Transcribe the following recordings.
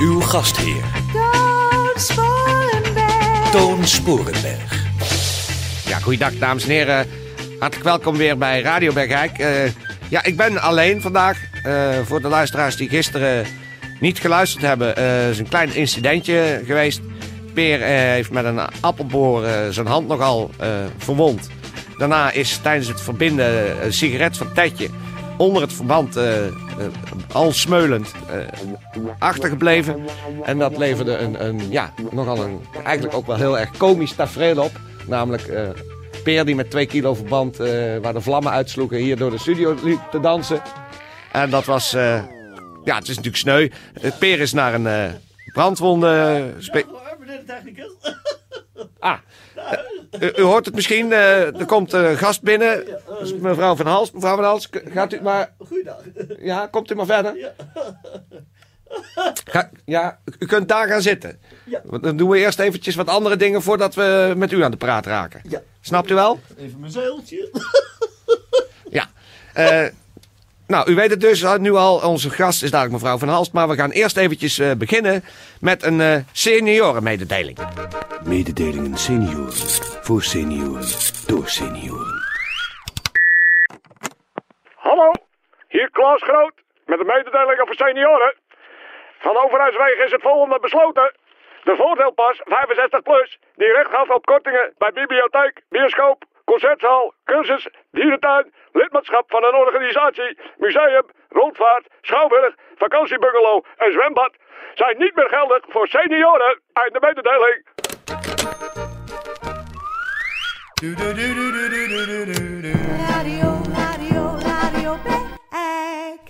Uw gastheer, Toon Sporenberg. Toon Sporenberg. Ja, goeiedag dames en heren. Hartelijk welkom weer bij Radio Bergijk. Eh, ja, ik ben alleen vandaag. Eh, voor de luisteraars die gisteren niet geluisterd hebben, eh, is een klein incidentje geweest. Peer eh, heeft met een appelboor zijn hand nogal eh, verwond. Daarna is tijdens het verbinden een sigaret van Tetje onder het verband eh, eh, al smeulend eh, achtergebleven. En dat leverde een, een, ja, nogal een, eigenlijk ook wel heel erg komisch tafereel op. Namelijk Peer die met twee kilo verband, waar de vlammen uitsloegen, hier door de studio liep te dansen. En dat was, ja, het is natuurlijk sneu. Peer is naar een brandwonde... technicus. Ah, u, u hoort het misschien, eh, er komt een gast binnen. Mevrouw Van Hals. Mevrouw Van Hals, gaat u maar... Goeiedag. Ja, komt u maar verder. Ga- ja, u kunt daar gaan zitten. Ja. Dan doen we eerst eventjes wat andere dingen voordat we met u aan de praat raken. Ja. Snapt u wel? Even mijn zeiltje. Ja. Eh, nou, u weet het dus nu al. Onze gast is dadelijk mevrouw Van Halst. Maar we gaan eerst eventjes eh, beginnen met een eh seniorenmededeling. Mededelingen senioren. Voor senioren. Door senioren. Hallo, hier Klaas Groot met een mededeling over senioren. Van overheidswegen is het volgende besloten. De voordeelpas 65 plus, die recht gaf op kortingen bij bibliotheek, bioscoop, concertzaal, cursus, dierentuin, lidmaatschap van een organisatie, museum, rondvaart, schouwburg, vakantiebungalow en zwembad, zijn niet meer geldig voor senioren. Einde mededeling. Radio, radio, radio back.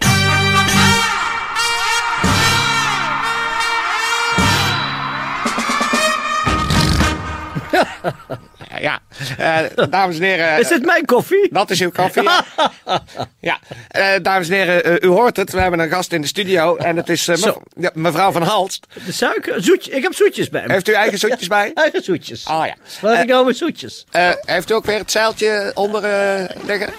Ha ha ha. Ja, eh, dames en heren. Is dit mijn koffie? Dat is uw koffie. Ja, ja. Eh, dames en heren, eh, u hoort het. We hebben een gast in de studio. En het is mev- Zo. ja, mevrouw Van Halst. De suiker, zoetje. Ik heb zoetjes bij me. Heeft u eigen zoetjes bij? Eigen zoetjes. Oh ja. Wat heb ik nou met zoetjes? Heeft u ook weer het zeiltje onder liggen?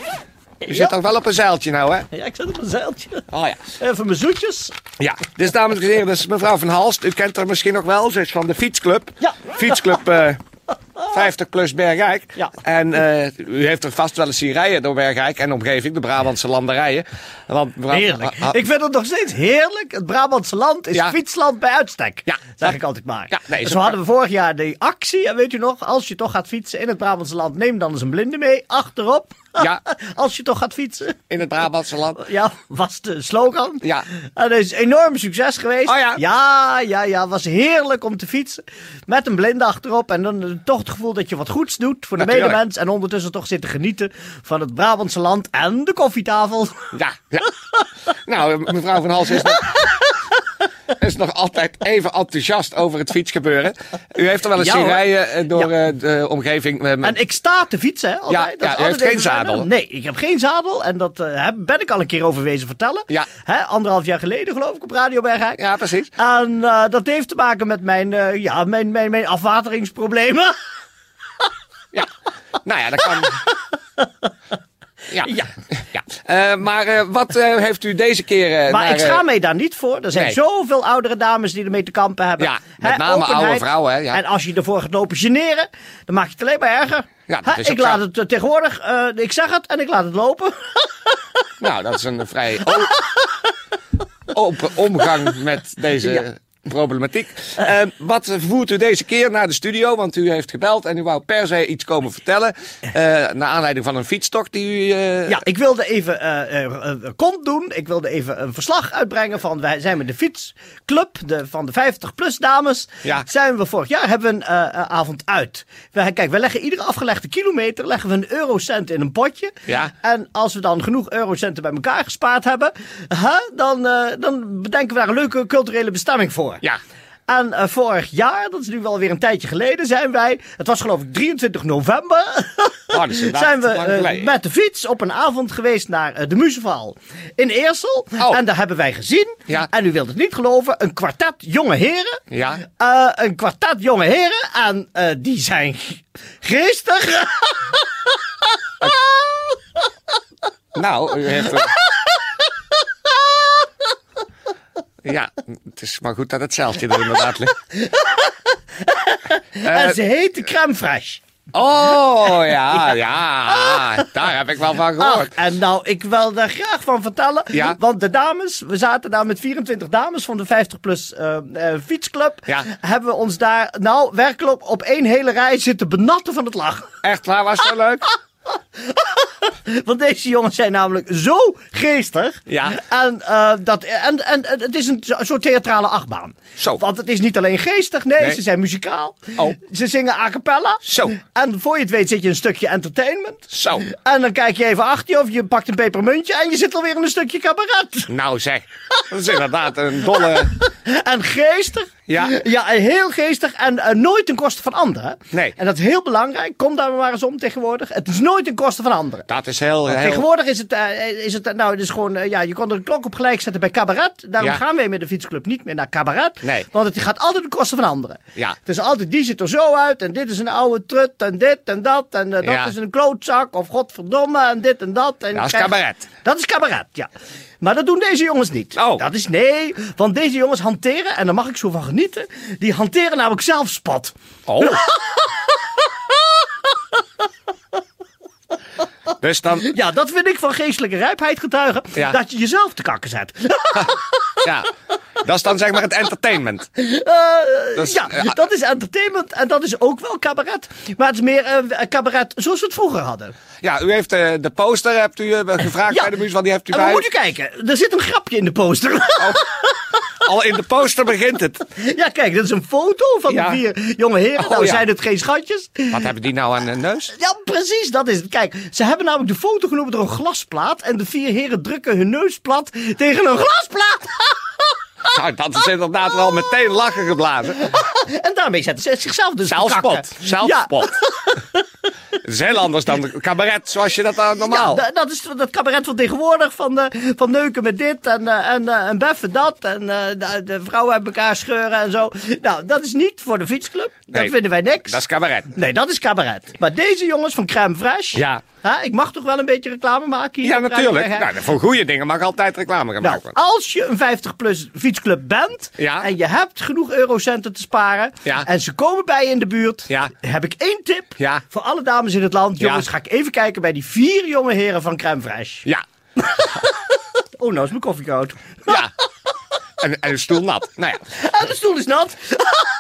U zit toch wel op een zeiltje nou, hè? Ja, ik zet op een zeiltje. Oh ja. Even mijn zoetjes. Ja, dus dames en heren, dat is mevrouw Van Halst. U kent haar misschien nog wel. Ze is van de fietsclub. Ja. Fietsclub eh 50 plus Bergijk. Ja. En eh, u heeft er vast wel eens zien rijden door Bergijk en omgeving, de Brabantse landerijen. Want Heerlijk. Ah, ah, Ik vind het nog steeds heerlijk. Het Brabantse land is Ja. fietsland bij uitstek. Ja. Zeg ik altijd maar. Ja, nee, zo- zo hadden we vorig jaar de actie. En weet u nog, als je toch gaat fietsen in het Brabantse land, neem dan eens een blinde mee. Achterop. Ja. als je toch gaat fietsen. in het Brabantse land. Ja, was de slogan. Ja. En dat is enorm succes geweest. Oh ja. Ja, ja, ja. Was heerlijk om te fietsen. Met een blinde achterop. En dan toch het gevoel dat je wat goeds doet voor de Natuurlijk. medemens. En ondertussen toch zitten genieten van het Brabantse land en de koffietafel. Ja, ja. nou, mevrouw Van Hals is nog, is nog altijd even enthousiast over het fietsgebeuren. U heeft er wel eens zien hoor. rijden eh, door Ja. eh, de omgeving. eh, met- En ik sta te fietsen, hè? Altijd. Ja, Dat ja, is u heeft geen even zadel. Nee, ik heb geen zadel. En dat eh, heb- ben ik al een keer over wezen vertellen. Ja. Hè, anderhalf jaar geleden, geloof ik, op Radio Bergijk. ja, precies. En eh, dat heeft te maken met mijn, eh, ja, mijn, mijn, mijn afwateringsproblemen. Nou ja, dat kan. Ja. Ja. ja. Eh, maar eh, wat eh, heeft u deze keer. Maar naar, ik schaam mij daar niet voor. Er zijn nee. zoveel oudere dames die ermee te kampen hebben. Ja, met name oude vrouwen, hè, ja. En als je ervoor gaat lopen generen, dan maak je het alleen maar erger. Ja, ik laat zo. het tegenwoordig, ik zeg het en ik laat het lopen. Nou, dat is een vrij open omgang met deze. Problematiek. Eh, wat voert u deze keer naar de studio? Want u heeft gebeld en u wou per se iets komen vertellen. eh, naar aanleiding van een fietstocht die u... eh, Ja, ik wilde even eh, kont doen. Ik wilde even een verslag uitbrengen van wij zijn met de fietsclub de, van de 50 plus dames. Ja. Zijn we vorig jaar hebben we een avond uit. We, kijk, we leggen iedere afgelegde kilometer leggen we een eurocent in een potje. Ja. En als we dan genoeg eurocenten bij elkaar gespaard hebben, dan, dan bedenken we daar een leuke culturele bestemming voor. Ja. En eh, vorig jaar, dat is nu wel weer een tijdje geleden, zijn wij, het was geloof ik 23 november, Oh, dat is inderdaad zijn we eh, met de fiets op een avond geweest naar eh, de Muzeval in Eersel. Oh. En daar hebben wij gezien, Ja. en u wilt het niet geloven, een kwartet jonge heren. Ja. Een kwartet jonge heren en die zijn geestig. Nou, u heeft... Ja, het is maar goed dat het zeiltje er inderdaad ligt. en ze heten crème fraîche. Oh, ja, ja. Daar heb ik wel van Ach, gehoord. en nou, ik wil daar graag van vertellen. Ja. Want de dames, we zaten daar met 24 dames van de 50-plus fietsclub. Ja. Hebben we ons daar, nou, werkelijk op één hele rij zitten benatten van het lachen. Echt waar, was zo leuk? Want deze jongens zijn namelijk zo geestig. Ja. En, eh, dat, en, en, het is een soort theatrale achtbaan. Zo. Want het is niet alleen geestig, nee, Nee. ze zijn muzikaal. Oh. Ze zingen a cappella. Zo. En voor je het weet zit je een stukje entertainment. Zo. En dan kijk je even achter je of je pakt een pepermuntje en je zit alweer in een stukje cabaret. Nou zeg, dat is inderdaad een dolle... En geestig. Ja. Ja, heel geestig. En eh, nooit ten koste van anderen. Nee. En dat is heel belangrijk. Kom daar maar eens om tegenwoordig. Het is nooit ten koste van anderen. Dat is heel... heel... Tegenwoordig is het, eh, is het eh, nou, het is gewoon, eh, ja, je kon er een klok op gelijk zetten bij cabaret. Daarom Ja. gaan wij met de fietsclub niet meer naar cabaret. Nee. Want het gaat altijd ten koste van anderen. Ja. Het is altijd, die ziet er zo uit en dit is een oude trut en dit en dat. En dat Ja. is een klootzak of godverdomme en dit en dat. En Dat is krijg- cabaret. Dat is cabaret, ja. Maar dat doen deze jongens niet. Oh. Dat is nee, want deze jongens hanteren, en daar mag ik zo van genieten, die hanteren namelijk zelfspot. Oh. Dus dan, Ja, dat vind ik van geestelijke rijpheid getuigen, Ja. dat je jezelf te kakken zet. ja, dat is dan zeg maar het entertainment. Dat is, ja, eh, dat is entertainment en dat is ook wel cabaret. Maar het is meer eh, cabaret zoals we het vroeger hadden. Ja, u heeft eh, de poster, hebt u eh, gevraagd Ja. bij de muziek, want die heeft u En bij. moet je kijken, er zit een grapje in de poster. Al in de poster begint het. ja, kijk, dat is een foto van Ja. de vier jonge heren. Oh, nou ja. zijn het geen schatjes. Wat hebben die nou aan de neus? Ja, precies, dat is het. Kijk, ze hebben namelijk de foto genomen door een glasplaat. En de vier heren drukken hun neus plat tegen een glasplaat. Nou, dat is inderdaad wel meteen lachen geblazen. en daarmee zetten ze zichzelf dus Zelfspot. kakken. Het is heel anders dan de cabaret zoals je dat Ja, normaal. da- dat is dat cabaret van tegenwoordig. Van, eh, van neuken met dit en, eh, en, eh, en beffen dat. En eh, de, de vrouwen uit elkaar scheuren en zo. Nou, dat is niet voor de fietsclub. Dat vinden wij niks. Dat is cabaret. Nee, dat is cabaret. Maar deze jongens van Crème Fraîche. Ja. hè, ik mag toch wel een beetje reclame maken hier? Ja, natuurlijk. Nou, voor goede dingen mag altijd reclame gemaakt Nou, worden. als je een 50-plus fietsclub bent Ja. en je hebt genoeg eurocenten te sparen Ja. en ze komen bij je in de buurt, Ja. heb ik één tip Ja. voor alle dames in het land. Ja. Jongens, ga ik even kijken bij die vier jonge heren van Crème Fraîche. Ja, Oh, nou is mijn koffie koud. ja. En, en een stoel nat. Nou ja, En de stoel is nat.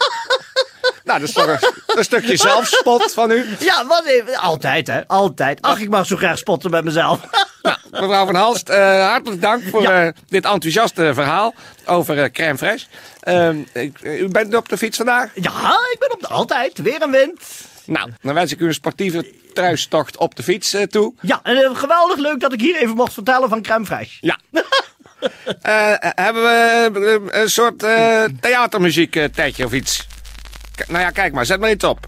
nou, dat is toch een, een stukje zelfspot van u. Ja, wat even. Altijd, hè? Altijd. Ach, ik mag zo graag spotten met mezelf. Nou, mevrouw Van Halst, eh, hartelijk dank voor Ja. eh, dit enthousiaste verhaal over eh, crème fraîche. Ehm, ik- u bent op de fiets vandaag? Ja, ik ben op de altijd. Weer een wind. Nou, dan wens ik u een sportieve thuistocht op de fiets eh, toe. Ja, en eh, geweldig leuk dat ik hier even mocht vertellen van Crème Fraîche. Ja. Eh, hebben we een soort eh theatermuziek eh, tijdje of iets? K- nou ja, kijk maar, zet maar iets op.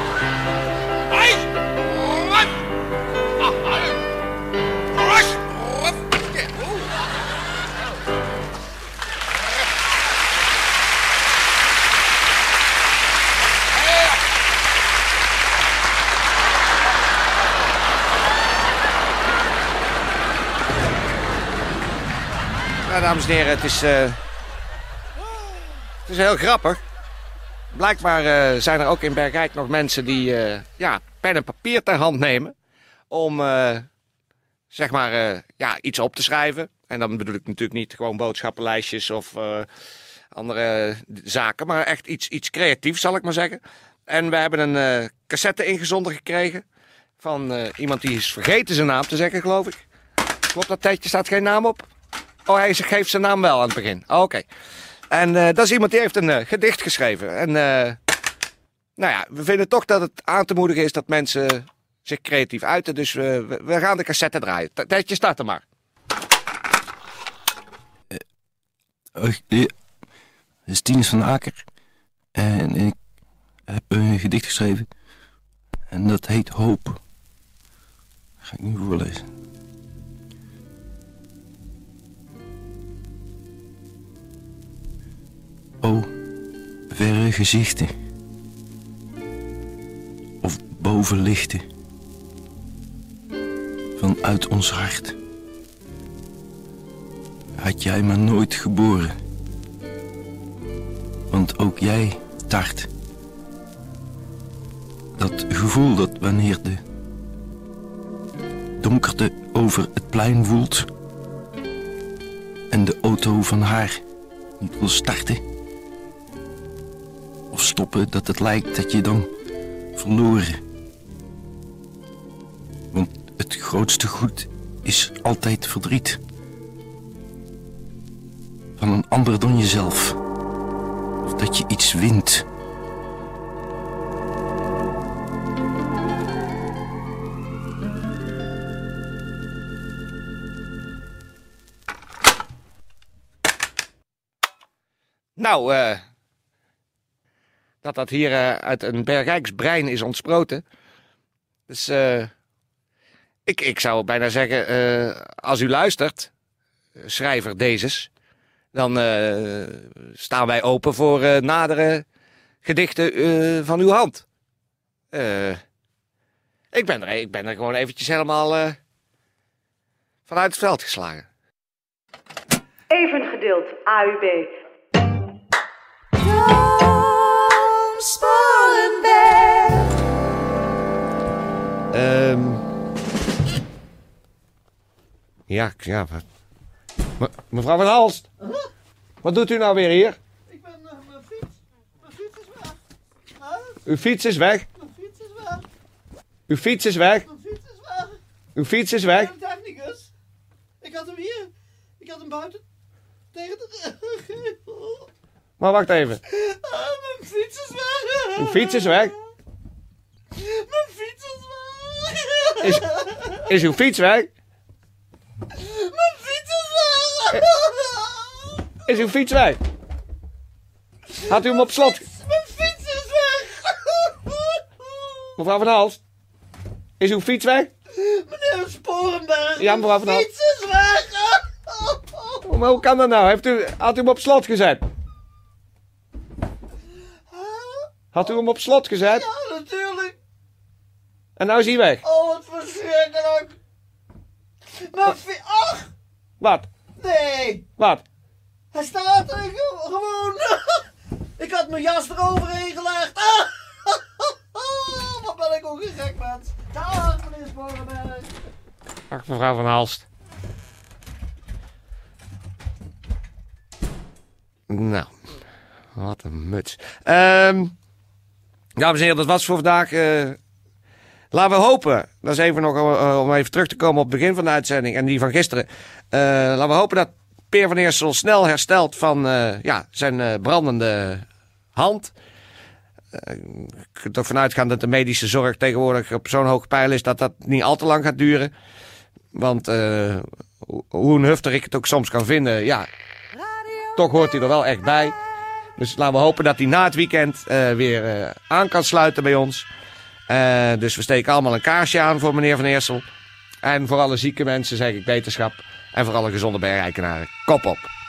Dames en heren, het is, eh, het is heel grappig. Blijkbaar eh, zijn er ook in Bergijk nog mensen die eh, ja, pen en papier ter hand nemen. Om zeg maar ja, iets op te schrijven. En dan bedoel ik natuurlijk niet gewoon boodschappenlijstjes of andere zaken. Maar echt iets, iets creatiefs zal ik maar zeggen. En we hebben een cassette ingezonden gekregen. Van iemand die is vergeten zijn naam te zeggen, geloof ik. Klopt dat tijdje? Staat geen naam op? Oh, hij geeft zijn naam wel aan het begin. Oh, Oké. En eh, dat is iemand die heeft een eh, gedicht geschreven. En eh, nou ja, we vinden toch dat het aan te moedigen is dat mensen zich creatief uiten. Dus we, we- gaan de cassette draaien. Tijdje, start er maar. Dit is Tinus van Aker. En ik heb een gedicht geschreven. En dat heet Hoop. Ga ik nu voorlezen. O, verre gezichten. Of bovenlichten. Vanuit ons hart had jij maar nooit geboren. Want ook jij tart. Dat gevoel dat wanneer de donkerte over het plein woelt en de auto van haar niet wil starten stoppen, dat het lijkt dat je dan verloren. Want het grootste goed is altijd verdriet van een ander dan jezelf. Of dat je iets wint. Nou, eh, dat dat hier eh, uit een Bergijks brein is ontsproten. Dus eh, ik, ik zou bijna zeggen, eh, als u luistert, schrijver Dezes, dan staan wij open voor nadere gedichten van uw hand. Ik, ben er, ik ben er gewoon eventjes helemaal vanuit het veld geslagen. Even geduld, AUB. Ehm ja, ja. Me- mevrouw van Halst. Wat doet u nou weer hier? Ik ben uh, mijn fiets. Mijn fiets is weg. Huh? Uw fiets is weg. Mijn fiets is weg. Uw fiets is weg. Mijn fiets is weg. Uw fiets is Ik weg. ben technicus. Ik had hem hier. Ik had hem buiten. Tegen de... Maar wacht even. Ah, mijn fiets is weg. Uw fiets is weg. Mijn fiets is weg. Is, is uw fiets weg? Mijn fiets is weg. Is uw fiets weg? Had u hem op slot? Mijn fiets is weg. Mevrouw van Halst. Is uw fiets weg? Meneer Sporenberg. Ja, mevrouw van Mijn Hal- fiets is weg. Oh, Maar hoe kan dat nou? Heeft u, had u hem op slot gezet? Had u hem op slot gezet? Ja, natuurlijk. En nou is hij weg. Oh. Fiets... Ach, Wat? nee. Wat? Hij staat er ge- gewoon. Ik had mijn jas eroverheen gelegd. Wat ben ik ook een gek mens. Dag, meneer Sporenberg. Ach, mevrouw van Halst. Nou, wat een muts. Ehm dames en heren, dat was voor vandaag. eh, laten we hopen, dat is even nog eh, om even terug te komen op het begin van de uitzending en die van gisteren. Eh, laten we hopen dat Peer van Eersel snel herstelt van eh, ja, zijn eh, brandende hand. Eh, ik kan er vanuit gaan dat de medische zorg tegenwoordig op zo'n hoog pijl is dat dat niet al te lang gaat duren. Want eh, ho- hoe nuchter ik het ook soms kan vinden, ja, toch hoort hij er wel echt bij. Dus laten we hopen dat hij na het weekend eh, weer eh, aan kan sluiten bij ons. Eh, dus we steken allemaal een kaarsje aan voor meneer Van Eersel. En voor alle zieke mensen zeg ik beterschap. En voor alle gezonde bergrijkenaren, kop op.